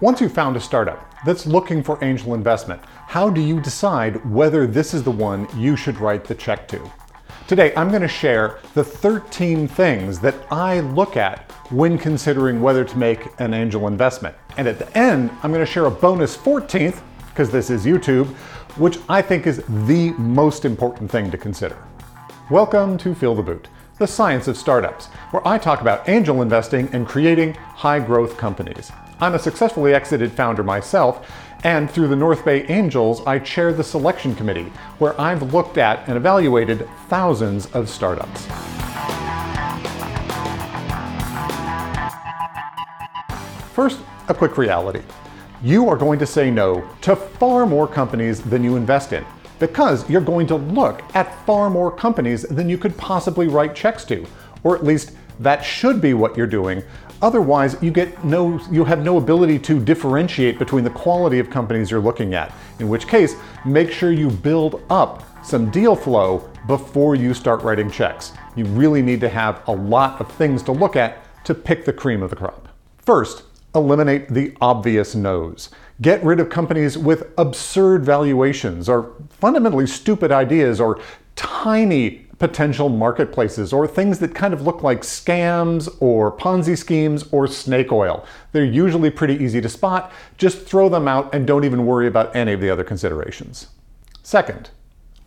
Once you've found a startup that's looking for angel investment, how do you decide whether this is the one you should write the check to? Today, I'm going to share the 13 things that I look at when considering whether to make an angel investment. And at the end, I'm going to share a bonus 14th, because this is YouTube, which I think is the most important thing to consider. Welcome to Feel the Boot, the science of startups, where I talk about angel investing and creating high growth companies. I'm a successfully exited founder myself, and through the North Bay Angels, I chair the selection committee, where I've looked at and evaluated thousands of startups. First, a quick reality. You are going to say no to far more companies than you invest in because you're going to look at far more companies than you could possibly write checks to, or at least that should be what you're doing Otherwise, you get no, you have no ability to differentiate between the quality of companies you're looking at. In which case, make sure you build up some deal flow before you start writing checks. You really need to have a lot of things to look at to pick the cream of the crop. First, eliminate the obvious no's. Get rid of companies with absurd valuations or fundamentally stupid ideas or tiny potential marketplaces or things that kind of look like scams or Ponzi schemes or snake oil. They're usually pretty easy to spot. Just throw them out and don't even worry about any of the other considerations. Second,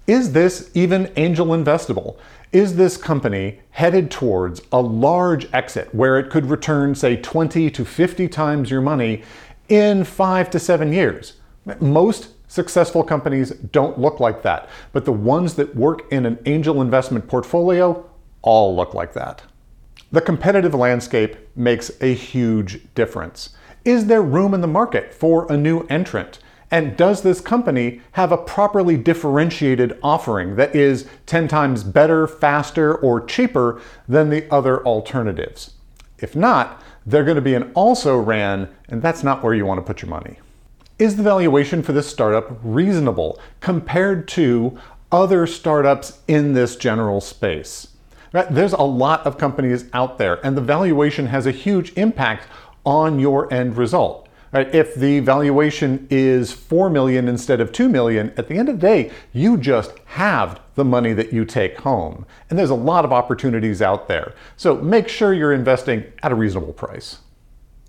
is this even angel investable? Is this company headed towards a large exit where it could return, say, 20 to 50 times your money in five to seven years? Most Successful companies don't look like that, but the ones that work in an angel investment portfolio all look like that. The competitive landscape makes a huge difference. Is there room in the market for a new entrant? And does this company have a properly differentiated offering that is 10 times better, faster, or cheaper than the other alternatives? If not, they're going to be an also ran, and that's not where you want to put your money. Is the valuation for this startup reasonable compared to other startups in this general space? Right? There's a lot of companies out there, and the valuation has a huge impact on your end result. Right? If the valuation is 4 million instead of 2 million, at the end of the day, you just halved the money that you take home. And there's a lot of opportunities out there. So make sure you're investing at a reasonable price.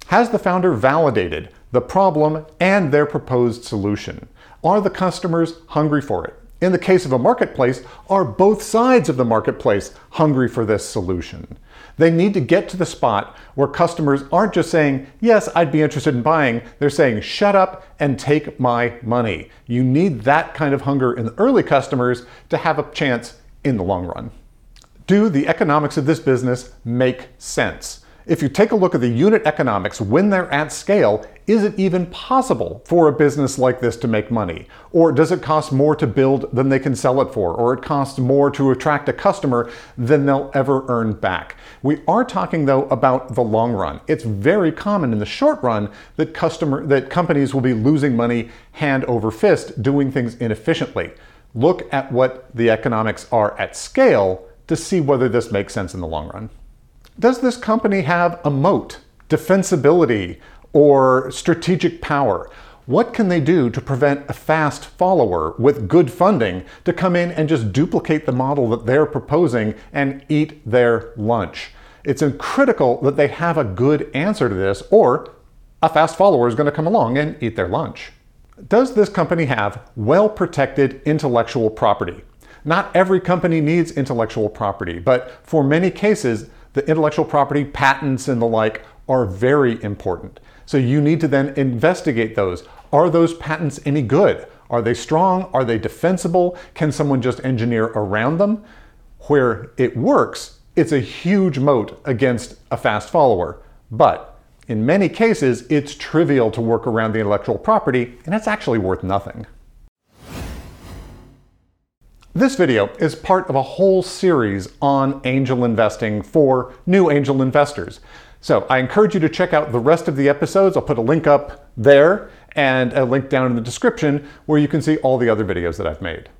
Has the founder validated the problem and their proposed solution? Are the customers hungry for it? In the case of a marketplace, are both sides of the marketplace hungry for this solution? They need to get to the spot where customers aren't just saying, Yes, I'd be interested in buying. They're saying, Shut up and take my money. You need that kind of hunger in the early customers to have a chance in the long run. Do the economics of this business make sense? If you take a look at the unit economics when they're at scale, is it even possible for a business like this to make money? Or does it cost more to build than they can sell it for? Or it costs more to attract a customer than they'll ever earn back? We are talking though about the long run. It's very common in the short run that customer that companies will be losing money hand over fist doing things inefficiently. Look at what the economics are at scale to see whether this makes sense in the long run. Does this company have a moat, defensibility, or strategic power? What can they do to prevent a fast follower with good funding to come in and just duplicate the model that they're proposing and eat their lunch? It's critical that they have a good answer to this, or a fast follower is going to come along and eat their lunch. Does this company have well protected intellectual property? Not every company needs intellectual property, but for many cases, the intellectual property, patents, and the like are very important. So you need to then investigate those. Are those patents any good? Are they strong? Are they defensible? Can someone just engineer around them? Where it works, it's a huge moat against a fast follower. But in many cases, it's trivial to work around the intellectual property, and it's actually worth nothing. This video is part of a whole series on angel investing for new angel investors. So I encourage you to check out the rest of the episodes. I'll put a link up there and a link down in the description where you can see all the other videos that I've made.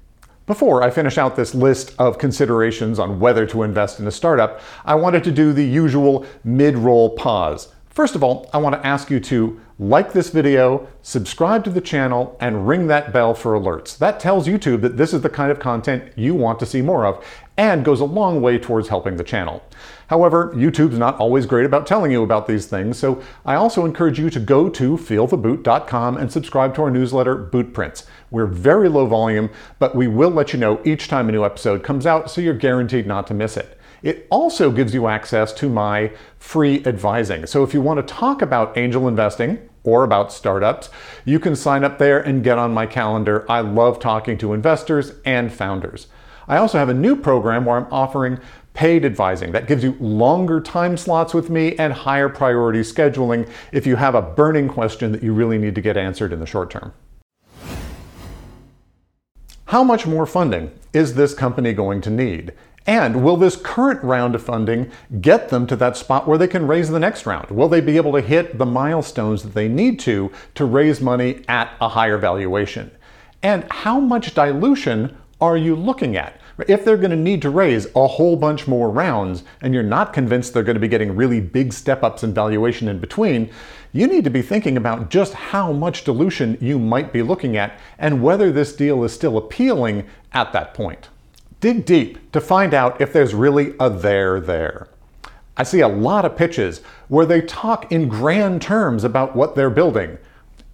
Before I finish out this list of considerations on whether to invest in a startup, I wanted to do the usual mid-roll pause. First of all, I want to ask you to like this video, subscribe to the channel, and ring that bell for alerts. That tells YouTube that this is the kind of content you want to see more of and goes a long way towards helping the channel. However, YouTube's not always great about telling you about these things, so I also encourage you to go to feeltheboot.com and subscribe to our newsletter, Bootprints. We're very low volume, but we will let you know each time a new episode comes out, so you're guaranteed not to miss it. It also gives you access to my free advising. So if you want to talk about angel investing or about startups, you can sign up there and get on my calendar. I love talking to investors and founders. I also have a new program where I'm offering paid advising. That gives you longer time slots with me and higher priority scheduling if you have a burning question that you really need to get answered in the short term. How much more funding is this company going to need? And will this current round of funding get them to that spot where they can raise the next round? Will they be able to hit the milestones that they need to to raise money at a higher valuation? And how much dilution are you looking at? If they're going to need to raise a whole bunch more rounds and you're not convinced they're going to be getting really big step ups in valuation in between, you need to be thinking about just how much dilution you might be looking at and whether this deal is still appealing at that point. Dig deep to find out if there's really a there there. I see a lot of pitches where they talk in grand terms about what they're building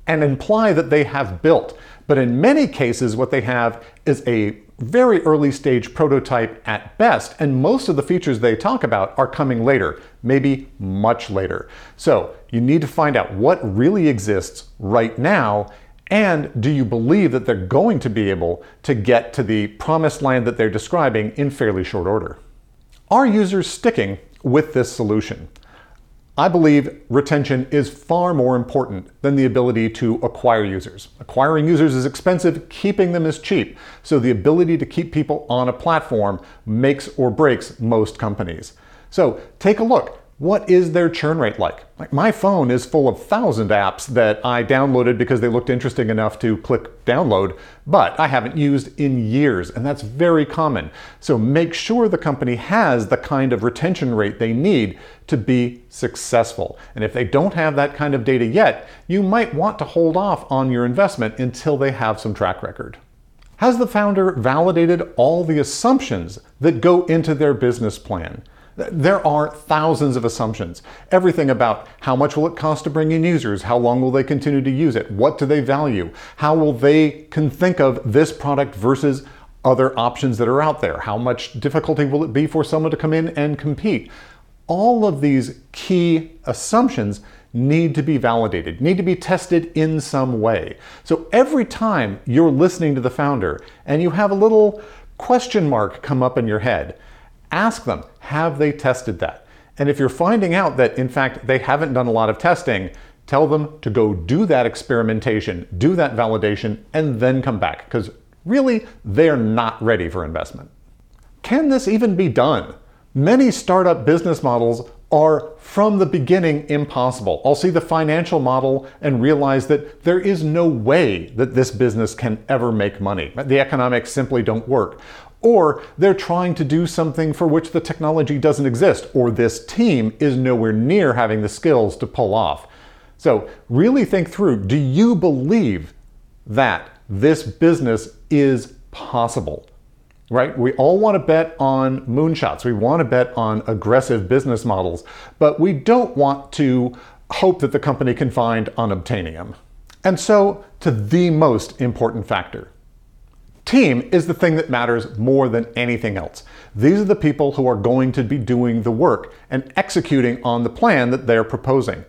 and imply that they have built. But in many cases, what they have is a very early stage prototype at best, and most of the features they talk about are coming later, maybe much later. So you need to find out what really exists right now and do you believe that they're going to be able to get to the promised land that they're describing in fairly short order? Are users sticking with this solution? I believe retention is far more important than the ability to acquire users. Acquiring users is expensive, keeping them is cheap. So the ability to keep people on a platform makes or breaks most companies. So take a look what is their churn rate like? Like my phone is full of thousand apps that I downloaded because they looked interesting enough to click download, but I haven't used in years, and that's very common. So make sure the company has the kind of retention rate they need to be successful. And if they don't have that kind of data yet, you might want to hold off on your investment until they have some track record. Has the founder validated all the assumptions that go into their business plan? There are thousands of assumptions. Everything about how much will it cost to bring in users? How long will they continue to use it? What do they value? How will they can think of this product versus other options that are out there? How much difficulty will it be for someone to come in and compete? All of these key assumptions need to be validated, need to be tested in some way. So every time you're listening to the founder and you have a little question mark come up in your head, ask them, have they tested that? And if you're finding out that, in fact, they haven't done a lot of testing, tell them to go do that experimentation, do that validation, and then come back, because really, they're not ready for investment. Can this even be done? Many startup business models are from the beginning impossible. I'll see the financial model and realize that there is no way that this business can ever make money. The economics simply don't work or they're trying to do something for which the technology doesn't exist, or this team is nowhere near having the skills to pull off. So, really think through do you believe that this business is possible? Right? We all want to bet on moonshots. We want to bet on aggressive business models, but we don't want to hope that the company can find unobtainium. And so, to the most important factor Team is the thing that matters more than anything else. These are the people who are going to be doing the work and executing on the plan that they're proposing.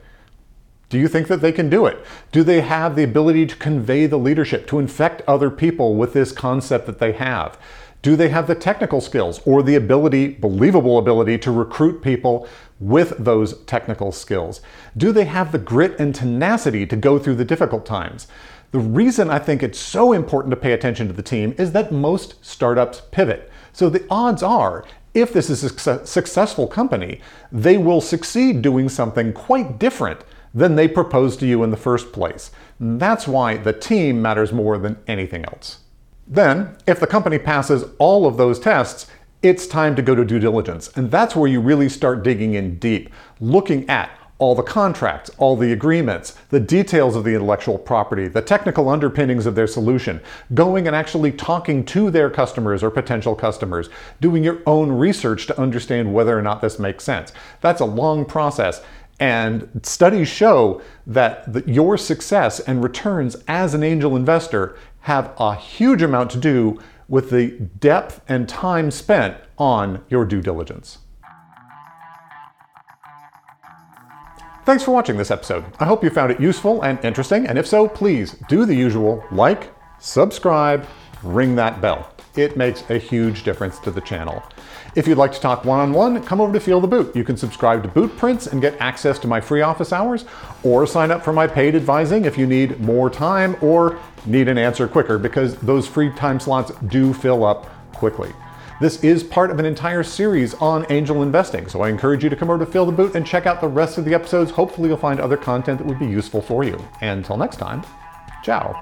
Do you think that they can do it? Do they have the ability to convey the leadership, to infect other people with this concept that they have? Do they have the technical skills or the ability, believable ability, to recruit people with those technical skills? Do they have the grit and tenacity to go through the difficult times? The reason I think it's so important to pay attention to the team is that most startups pivot. So the odds are, if this is a successful company, they will succeed doing something quite different than they proposed to you in the first place. That's why the team matters more than anything else. Then, if the company passes all of those tests, it's time to go to due diligence. And that's where you really start digging in deep, looking at all the contracts, all the agreements, the details of the intellectual property, the technical underpinnings of their solution, going and actually talking to their customers or potential customers, doing your own research to understand whether or not this makes sense. That's a long process. And studies show that the, your success and returns as an angel investor have a huge amount to do with the depth and time spent on your due diligence. Thanks for watching this episode. I hope you found it useful and interesting, and if so, please do the usual like, subscribe, ring that bell. It makes a huge difference to the channel. If you'd like to talk one-on-one, come over to Feel the Boot. You can subscribe to Boot Prints and get access to my free office hours, or sign up for my paid advising if you need more time or need an answer quicker, because those free time slots do fill up quickly. This is part of an entire series on angel investing, so I encourage you to come over to Feel the Boot and check out the rest of the episodes. Hopefully you'll find other content that would be useful for you. And until next time, ciao.